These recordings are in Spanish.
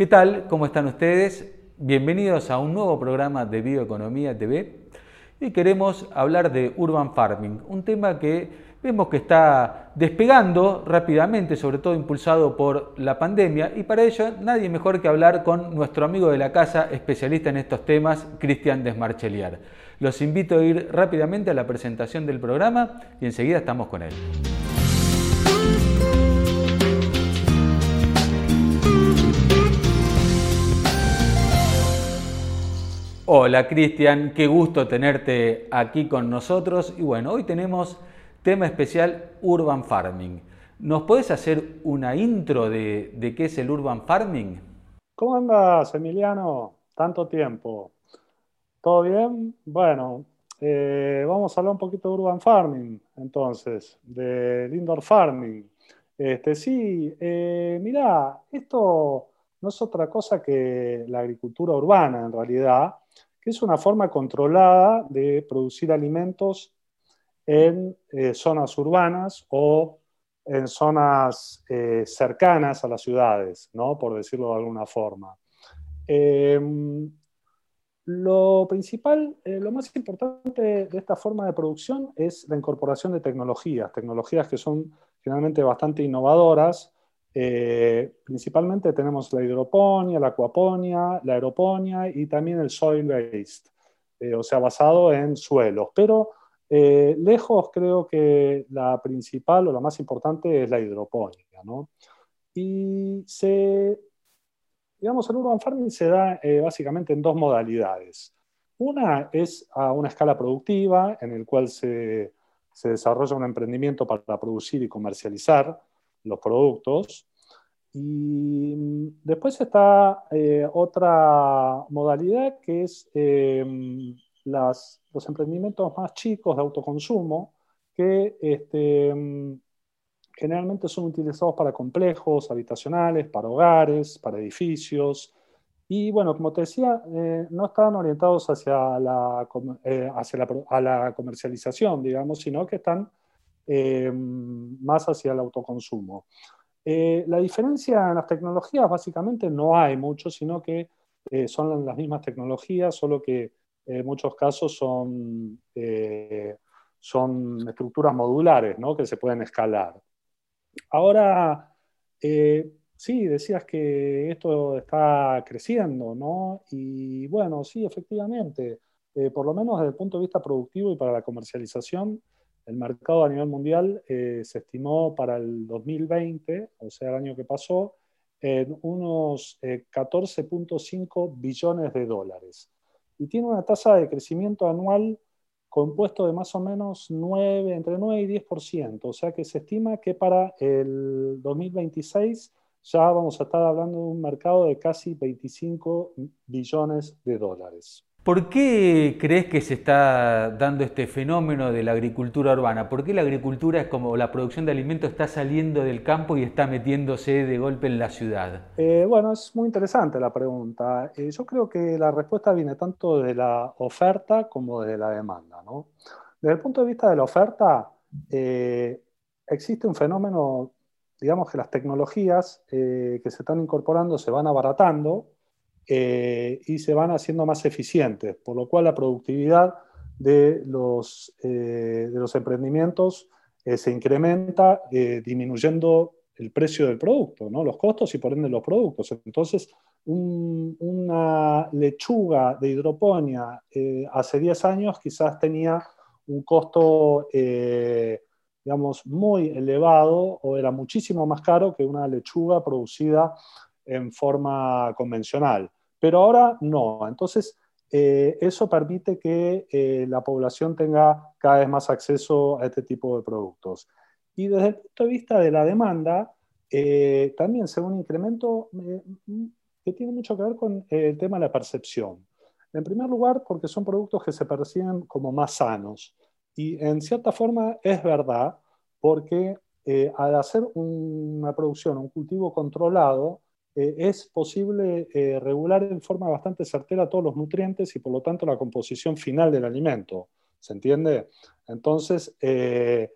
¿Qué tal? ¿Cómo están ustedes? Bienvenidos a un nuevo programa de Bioeconomía TV y queremos hablar de Urban Farming, un tema que vemos que está despegando rápidamente, sobre todo impulsado por la pandemia y para ello nadie mejor que hablar con nuestro amigo de la casa, especialista en estos temas, Cristian Desmarcheliar. Los invito a ir rápidamente a la presentación del programa y enseguida estamos con él. Hola Cristian, qué gusto tenerte aquí con nosotros. Y bueno, hoy tenemos tema especial Urban Farming. ¿Nos puedes hacer una intro de, qué es el Urban Farming? ¿Cómo andas, Emiliano? Tanto tiempo. ¿Todo bien? Bueno, eh, vamos a hablar un poquito de Urban Farming, entonces, de Indoor Farming. Este, sí, eh, mirá, esto no es otra cosa que la agricultura urbana en realidad que es una forma controlada de producir alimentos en eh, zonas urbanas o en zonas eh, cercanas a las ciudades, ¿no? por decirlo de alguna forma. Em, lo principal, eh, lo más importante de esta forma de producción es la incorporación de tecnologías, tecnologías que son generalmente bastante innovadoras, eh, principalmente tenemos la hidroponía, la acuaponía, la aeroponía y también el soil-based, eh, o sea, basado en suelos. Pero eh, lejos creo que la principal o la más importante es la hidroponía. ¿no? Y se, digamos, el urban farming se da básicamente en dos modalidades. Una es a una escala productiva, en el cual se, se desarrolla un emprendimiento para producir y comercializar los productos. Y mm, después está eh, otra modalidad que es eh, las, los emprendimientos más chicos de autoconsumo que este, mm, generalmente son utilizados para complejos habitacionales, para hogares, para edificios. Y bueno, como te decía, eh, no están orientados hacia la, hacia la, a la comercialización, digamos, sino que están eh, más hacia el autoconsumo. Eh, la diferencia en las tecnologías básicamente no hay mucho, sino que eh, son las mismas tecnologías, solo que en muchos casos son, son estructuras modulares ¿no? que se pueden escalar. Ahora, sí, decías que esto está creciendo, ¿no? Y bueno, sí, efectivamente, por lo menos desde el punto de vista productivo y para la comercialización, el mercado a nivel mundial eh, se estimó para el 2020, o sea, el año que pasó, en unos 14.5 eh, billones de dólares. Y tiene una tasa de crecimiento anual compuesto de más o menos 9, entre 9 y 10%. O sea que se estima que para el 2026 ya vamos a estar hablando de un mercado de casi 25 billones de dólares. ¿Por qué crees que se está dando este fenómeno de la agricultura urbana? ¿Por qué la agricultura es como la producción de alimentos está saliendo del campo y está metiéndose de golpe en la ciudad? Eh, bueno, es muy interesante la pregunta. Eh, yo creo que la respuesta viene tanto de la oferta como de la demanda. Desde el punto de vista de la oferta, eh, existe un fenómeno, digamos que las tecnologías que se están incorporando se van abaratando eh, y se van haciendo más eficientes, por lo cual la productividad de los, eh, de los emprendimientos eh, se incrementa disminuyendo el precio del producto, ¿no? los costos y por ende los productos. Entonces, una lechuga de hidroponía hace 10 años quizás tenía un costo, digamos, muy elevado o era muchísimo más caro que una lechuga producida en forma convencional. Pero ahora no. Entonces, eh, eso permite que eh, la población tenga cada vez más acceso a este tipo de productos. Y desde el punto de vista de la demanda, eh, también se ve un incremento que tiene mucho que ver con el tema de la percepción. En primer lugar, porque son productos que se perciben como más sanos. Y en cierta forma es verdad, porque al hacer una producción, un cultivo controlado, eh, es posible eh, regular en forma bastante certera todos los nutrientes y por lo tanto la composición final del alimento. ¿Se entiende? Entonces, eh,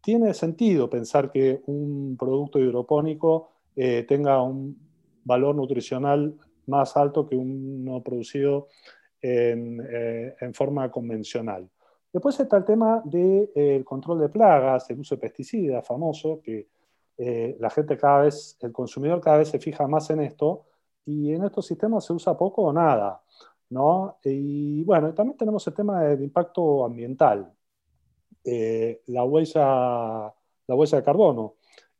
tiene sentido pensar que un producto hidropónico tenga un, valor nutricional más alto que uno producido en, forma convencional. Después está el tema del control de plagas, el uso de pesticidas famoso, que la gente cada vez, el consumidor cada vez se fija más en esto, y en estos sistemas se usa poco o nada. ¿no? Y bueno, también tenemos el tema del impacto ambiental, eh, la, huella, la huella de carbono.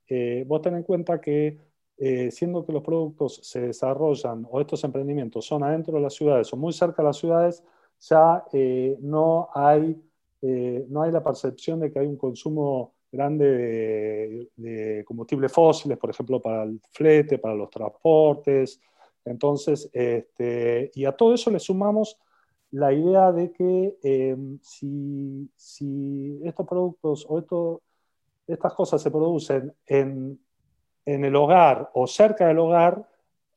Eh, vos ten en cuenta que eh, siendo que los productos se desarrollan o estos emprendimientos son adentro de las ciudades o muy cerca de las ciudades, ya no, hay, no hay la percepción de que hay un consumo grande de combustibles fósiles, por ejemplo, para el flete, para los transportes, entonces, este, y a todo eso le sumamos la idea de que em, si, estos productos o estas cosas se producen en, el hogar o cerca del hogar,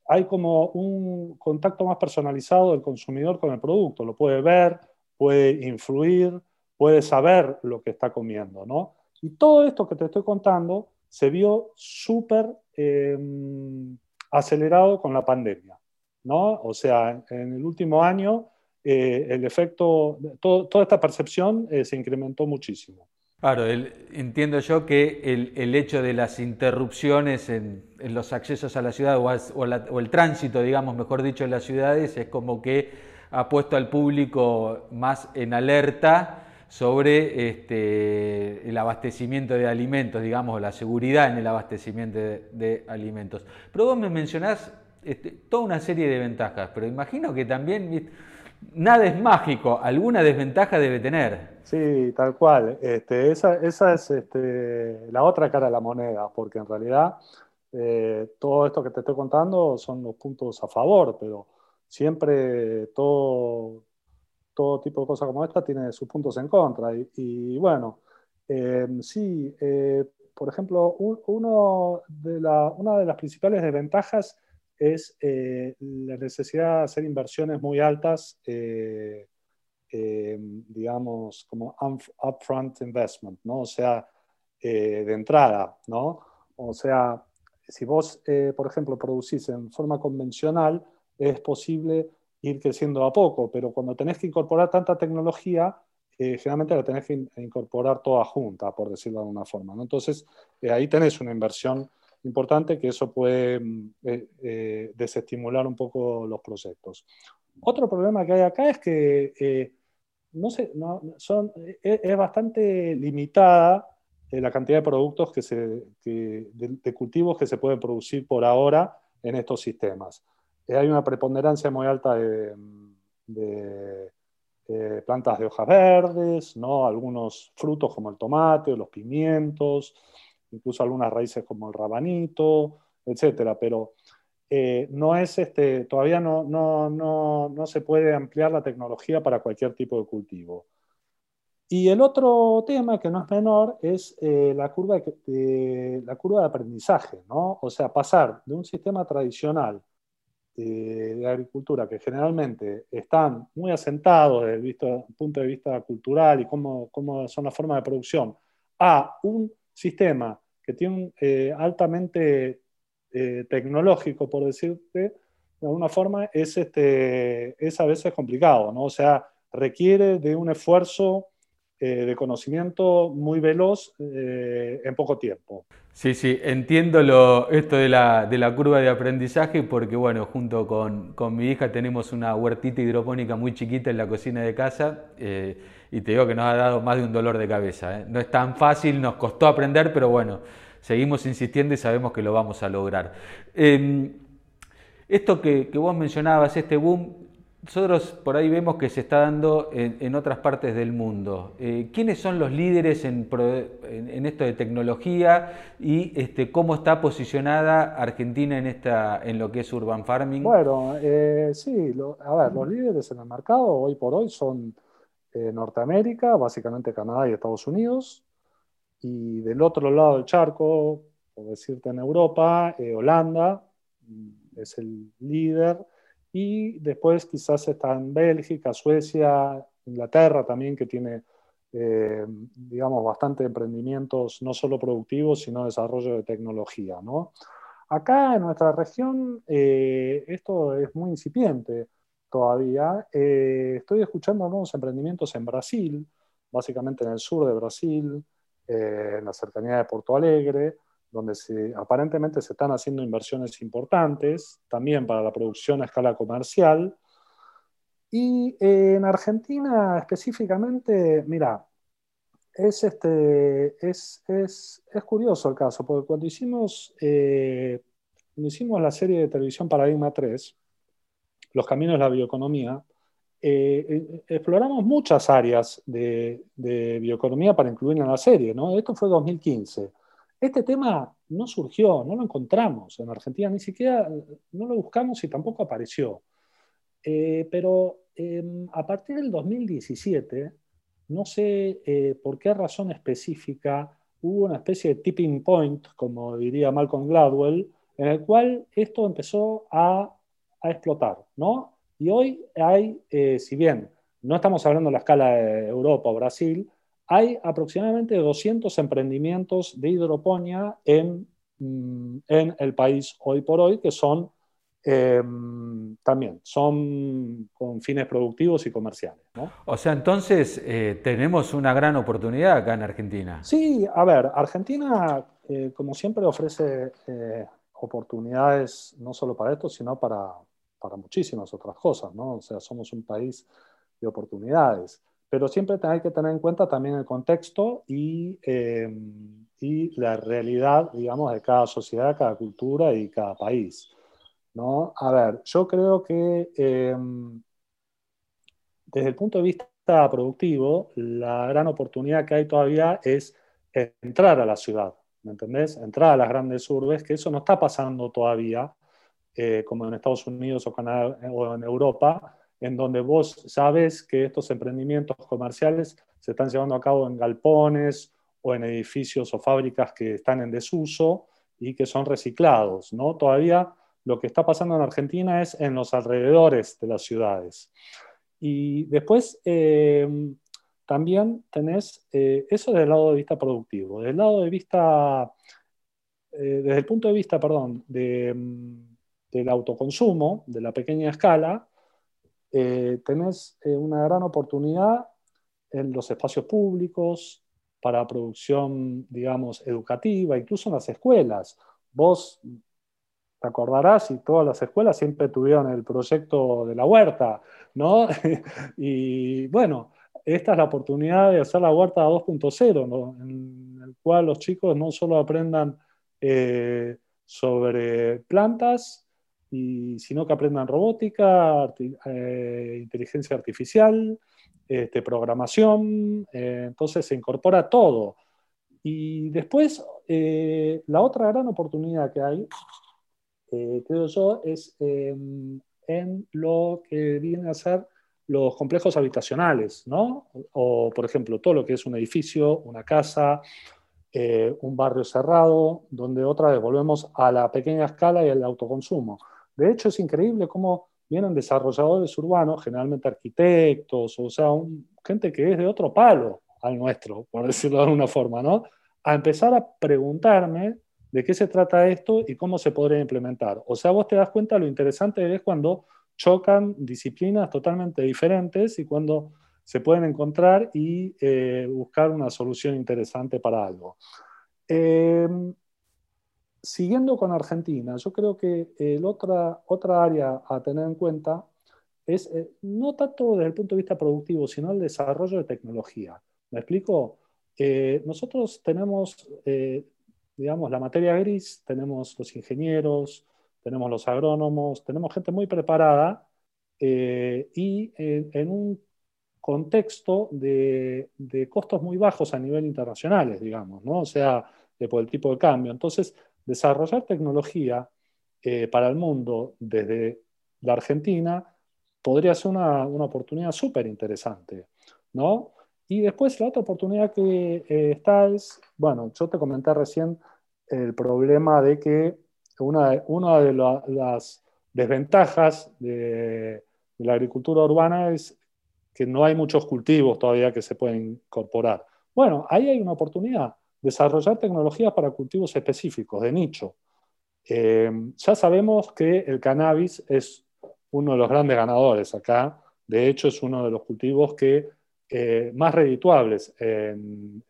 hay como un contacto más personalizado del consumidor con el producto. Lo puede ver, puede influir, puede saber lo que está comiendo, ¿no? Y todo esto que te estoy contando se vio súper em, acelerado con la pandemia. ¿no? O sea, en el último año eh, el efecto, toda esta percepción eh, se incrementó muchísimo. Claro, entiendo yo que el, hecho de las interrupciones en, los accesos a la ciudad o, el tránsito, digamos, mejor dicho, en las ciudades es como que ha puesto al público más en alerta sobre este, el abastecimiento de alimentos, digamos, la seguridad en el abastecimiento de, alimentos. Pero vos me mencionás este, toda una serie de ventajas, pero imagino que también nada es mágico, alguna desventaja debe tener. Sí, tal cual. Este, esa, es la otra cara de la moneda, porque en realidad eh, todo esto que te estoy contando son los puntos a favor, pero siempre todo, todo tipo de cosas como esta tiene sus puntos en contra. Y, bueno, em, sí, eh, por ejemplo, uno de una de las principales desventajas es eh, la necesidad de hacer inversiones muy altas, eh, em, digamos, como upfront investment, ¿no? O sea, de entrada, ¿no? O sea, si vos, por ejemplo, producís en forma convencional, es posible ir creciendo a poco, pero cuando tenés que incorporar tanta tecnología, eh, generalmente la tenés que incorporar toda junta, por decirlo de alguna forma. Entonces, eh, ahí tenés una inversión importante que eso puede mm, eh, desestimular un poco los proyectos. Otro problema que hay acá es que no sé, es, bastante limitada la cantidad de productos que se, de cultivos que se pueden producir por ahora en estos sistemas. Eh, hay una preponderancia muy alta de, eh, plantas de hojas verdes, ¿no? algunos frutos como el tomate los pimientos, incluso algunas raíces como el rabanito, etcétera, pero eh, no es este, todavía no, no, no, no, se puede ampliar la tecnología para cualquier tipo de cultivo. Y el otro tema que no es menor es la, curva de, la curva de aprendizaje, ¿no? o sea, pasar de un sistema tradicional de agricultura que generalmente están muy asentados desde el punto de vista cultural y cómo, cómo, son las formas de producción, a un sistema que tiene eh, altamente eh, tecnológico, por decirte, de alguna forma, es, este, es a veces complicado, ¿no? O sea, requiere de un esfuerzo eh, de conocimiento muy veloz eh, en poco tiempo. Sí, sí, entiendo lo, esto de la, de la, curva de aprendizaje porque, bueno, junto con, con, mi hija tenemos una huertita hidropónica muy chiquita en la cocina de casa eh, y te digo que nos ha dado más de un dolor de cabeza. No es tan fácil, nos costó aprender, pero bueno, seguimos insistiendo y sabemos que lo vamos a lograr. Em, esto que, que vos mencionabas, este boom, nosotros por ahí vemos que se está dando en, otras partes del mundo. Eh, ¿Quiénes son los líderes en, esto de tecnología y este, cómo está posicionada Argentina en, esta, en lo que es urban farming? Bueno, eh, sí, a ver, los líderes en el mercado hoy por hoy son eh, Norteamérica, básicamente Canadá y Estados Unidos, y del otro lado del charco, por decirte en Europa, Holanda mm, es el líder y después quizás están Bélgica, Suecia, Inglaterra también, que tiene, eh, digamos, bastante emprendimientos, no solo productivos, sino desarrollo de tecnología, ¿no? Acá en nuestra región eh, esto es muy incipiente todavía. Eh, estoy escuchando nuevos emprendimientos en Brasil, básicamente en el sur de Brasil, en la cercanía de Porto Alegre, donde aparentemente se están haciendo inversiones importantes, también para la producción a escala comercial. Y en Argentina específicamente, mira, es, este, es, es, es, curioso el caso, porque cuando hicimos, eh, cuando hicimos la serie de televisión Paradigma 3, Los Caminos de la Bioeconomía, eh, eh, exploramos muchas áreas de, de, bioeconomía para incluir en la serie. ¿no? Esto fue 2015. Este tema no surgió, no lo encontramos en Argentina, ni siquiera no lo buscamos y tampoco apareció. pero em, a partir del 2017 no sé eh, por qué razón específica hubo una especie de tipping point, como diría Malcolm Gladwell, en el cual esto empezó a, explotar, ¿no? Y hoy hay, eh, si bien no estamos hablando de la escala de Europa o Brasil, hay aproximadamente 200 emprendimientos de hidroponía en, mm, en el país hoy por hoy que son Em, también son con fines productivos y comerciales. O sea, entonces eh, tenemos una gran oportunidad acá en Argentina. Sí, a ver, Argentina, eh, como siempre, ofrece eh, oportunidades no solo para esto, sino para, para muchísimas otras cosas, ¿no? O sea, somos un país de oportunidades. Pero siempre hay que tener en cuenta también el contexto y, em, y la realidad, digamos, de cada sociedad, cada cultura y cada país. ¿no? A ver, yo creo que em, desde el punto de vista productivo, la gran oportunidad que hay todavía es entrar a la ciudad, ¿me entendés? Entrar a las grandes urbes, que eso no está pasando todavía, eh, como en Estados Unidos o, Canadá, o en Europa, en donde vos sabes que estos emprendimientos comerciales se están llevando a cabo en galpones o en edificios o fábricas que están en desuso y que son reciclados, ¿no? Todavía lo que está pasando en Argentina es en los alrededores de las ciudades. Y después eh, también tenés eh, eso desde el lado de vista productivo. Desde el lado de vista, eh, desde el punto de vista, perdón, mm, del autoconsumo, de la pequeña escala, tenés una gran oportunidad en los espacios públicos, para producción, digamos, educativa, incluso en las escuelas. Vos te acordarás, y todas las escuelas siempre tuvieron el proyecto de la huerta, ¿no? y bueno, esta es la oportunidad de hacer la huerta 2.0, ¿no? en el cual los chicos no solo aprendan eh, sobre plantas, y, sino que aprendan robótica, eh, inteligencia artificial, este, programación, eh, entonces se incorpora todo. Y después, la otra gran oportunidad que hay eh, creo yo, es em, en lo que vienen a ser los complejos habitacionales, ¿no? O, por ejemplo, todo lo que es un edificio, una casa, eh, un barrio cerrado, donde otra vez volvemos a la pequeña escala y al autoconsumo. De hecho, es increíble cómo vienen desarrolladores urbanos, generalmente arquitectos, o sea, gente que es de otro palo al nuestro, por decirlo de alguna forma, ¿no? A empezar a preguntarme de qué se trata esto y cómo se podría implementar. O sea, vos te das cuenta, lo interesante es cuando chocan disciplinas totalmente diferentes y cuando se pueden encontrar y eh, buscar una solución interesante para algo. Em, siguiendo con Argentina, yo creo que el otra, otra área a tener en cuenta es eh, no tanto desde el punto de vista productivo, sino el desarrollo de tecnología. ¿Me explico? Eh, nosotros tenemos digamos, la materia gris, tenemos los ingenieros, tenemos los agrónomos, tenemos gente muy preparada eh, y en, un contexto de, costos muy bajos a nivel internacional, digamos, ¿no? O sea, de, por el tipo de cambio. Entonces, desarrollar tecnología eh, para el mundo desde la Argentina podría ser una, oportunidad súper interesante, ¿no? Y después la otra oportunidad que eh, está es, bueno, yo te comenté recién el problema de que una, de las desventajas de, la agricultura urbana es que no hay muchos cultivos todavía que se pueden incorporar. Bueno, ahí hay una oportunidad, desarrollar tecnologías para cultivos específicos, de nicho. Eh, ya sabemos que el cannabis es uno de los grandes ganadores acá. De hecho, es uno de los cultivos que eh, más redituables en,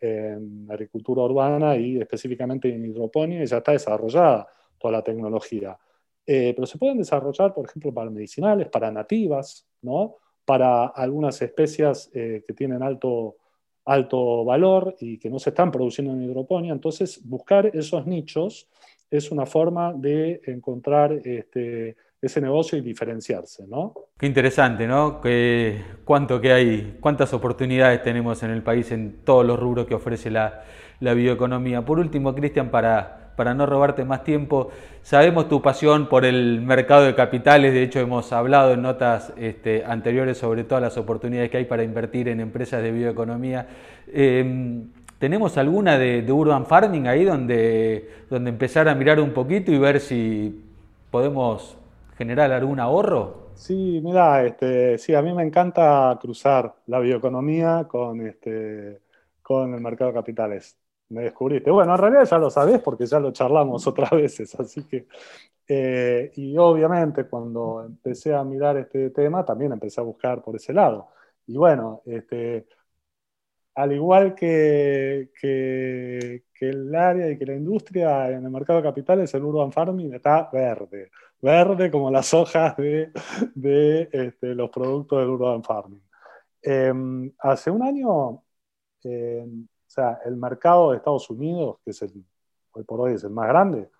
agricultura urbana y específicamente en hidroponía, y ya está desarrollada toda la tecnología. Eh, pero se pueden desarrollar, por ejemplo, para medicinales, para nativas, ¿no? para algunas especies que tienen alto, alto valor y que no se están produciendo en hidroponía. Entonces, buscar esos nichos es una forma de encontrar este, ese negocio y diferenciarse, ¿no? Qué interesante, ¿no? Que, cuánto que hay, cuántas oportunidades tenemos en el país en todos los rubros que ofrece la, bioeconomía. Por último, Cristian, para, para no robarte más tiempo, sabemos tu pasión por el mercado de capitales, de hecho hemos hablado en notas este, anteriores sobre todas las oportunidades que hay para invertir en empresas de bioeconomía. Eh, ¿Tenemos alguna de, Urban Farming ahí donde, donde empezar a mirar un poquito y ver si podemos generar algún ahorro? Sí, mira, este, sí, a mí me encanta cruzar la bioeconomía con, este, con el mercado de capitales. Me descubriste. Bueno, en realidad ya lo sabés porque ya lo charlamos otras veces, así que... Eh, y obviamente cuando empecé a mirar este tema, también empecé a buscar por ese lado. Y bueno, este, al igual que, que, el área y que la industria en el mercado de capitales, el urban farming está verde, verde como las hojas de, este, los productos del urban farming. Em, hace un año, em, o sea, el mercado de Estados Unidos, que es el, hoy por hoy es el más grande,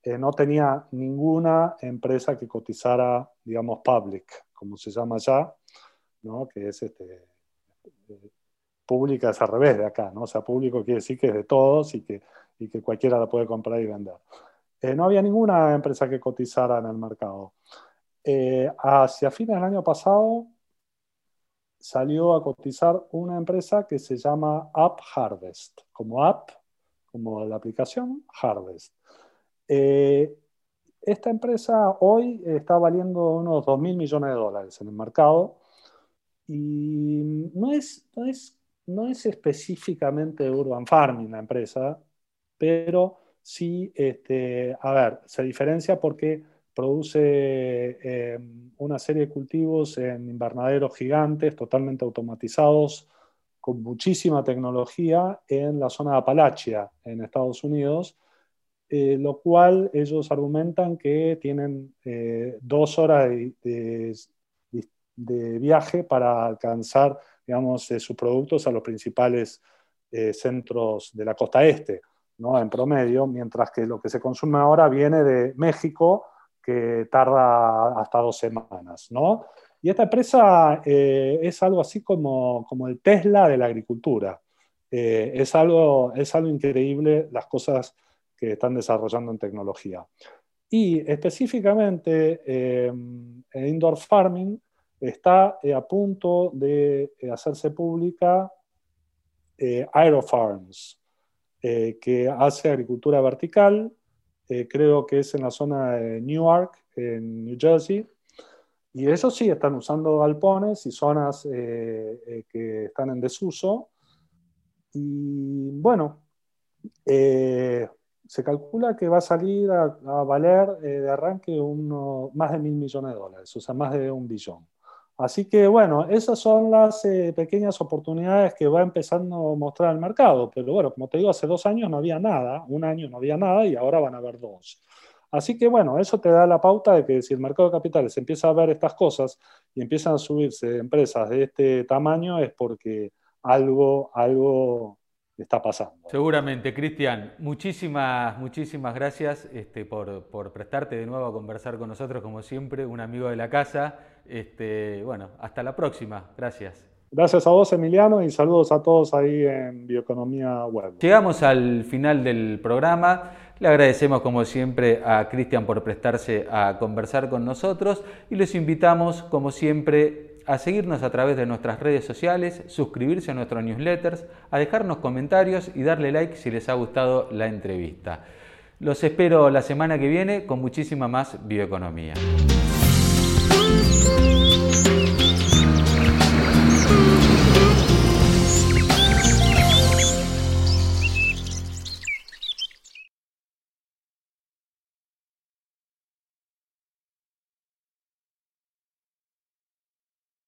eh, no tenía ninguna empresa que cotizara, digamos, public, como se llama allá, ¿no? que es este, pública es al revés de acá, ¿no? O sea, público quiere decir que es de todos y que, y que cualquiera la puede comprar y vender. Eh, no había ninguna empresa que cotizara en el mercado. Eh, hacia fines del año pasado salió a cotizar una empresa que se llama App Harvest, como app, como la aplicación Harvest. Eh, esta empresa hoy está valiendo unos 2 mil millones de dólares en el mercado y no es, no es no es específicamente urban farming la empresa, pero sí, este, a ver, se diferencia porque produce eh, una serie de cultivos en invernaderos gigantes, totalmente automatizados, con muchísima tecnología en la zona de Apalachia, en Estados Unidos, eh, lo cual ellos argumentan que tienen eh, dos horas de, viaje para alcanzar digamos, sus productos a los principales centros de la costa este, ¿no? en promedio, mientras que lo que se consume ahora viene de México, que tarda hasta dos semanas. ¿no? Y esta empresa eh, es algo así como, como el Tesla de la agricultura. Eh, es, algo, es algo increíble las cosas que están desarrollando en tecnología. Y específicamente en indoor farming está eh, a punto de eh, hacerse pública eh, Aerofarms, que hace agricultura vertical, creo que es en la zona de Newark, en New Jersey, y ellos sí están usando galpones y zonas que están en desuso. Y bueno, se calcula que va a salir a, valer de arranque uno, más de mil millones de dólares, o sea, más de un billón. Así que bueno, esas son las eh, pequeñas oportunidades que va empezando a mostrar el mercado. Pero bueno, como te digo, hace dos años no había nada, un año no había nada y ahora van a haber dos. Así que bueno, eso te da la pauta de que si el mercado de capitales empieza a ver estas cosas y empiezan a subirse empresas de este tamaño es porque algo, algo está pasando. Seguramente, Cristian, muchísimas, muchísimas gracias este, por, por, prestarte de nuevo a conversar con nosotros, como siempre, un amigo de la casa. Este, bueno, hasta la próxima. Gracias. Gracias a vos, Emiliano, y saludos a todos ahí en Bioeconomía Web. Llegamos al final del programa. Le agradecemos, como siempre, a Cristian por prestarse a conversar con nosotros y les invitamos, como siempre, a seguirnos a través de nuestras redes sociales, suscribirse a nuestros newsletters, a dejarnos comentarios y darle like si les ha gustado la entrevista. Los espero la semana que viene con muchísima más bioeconomía.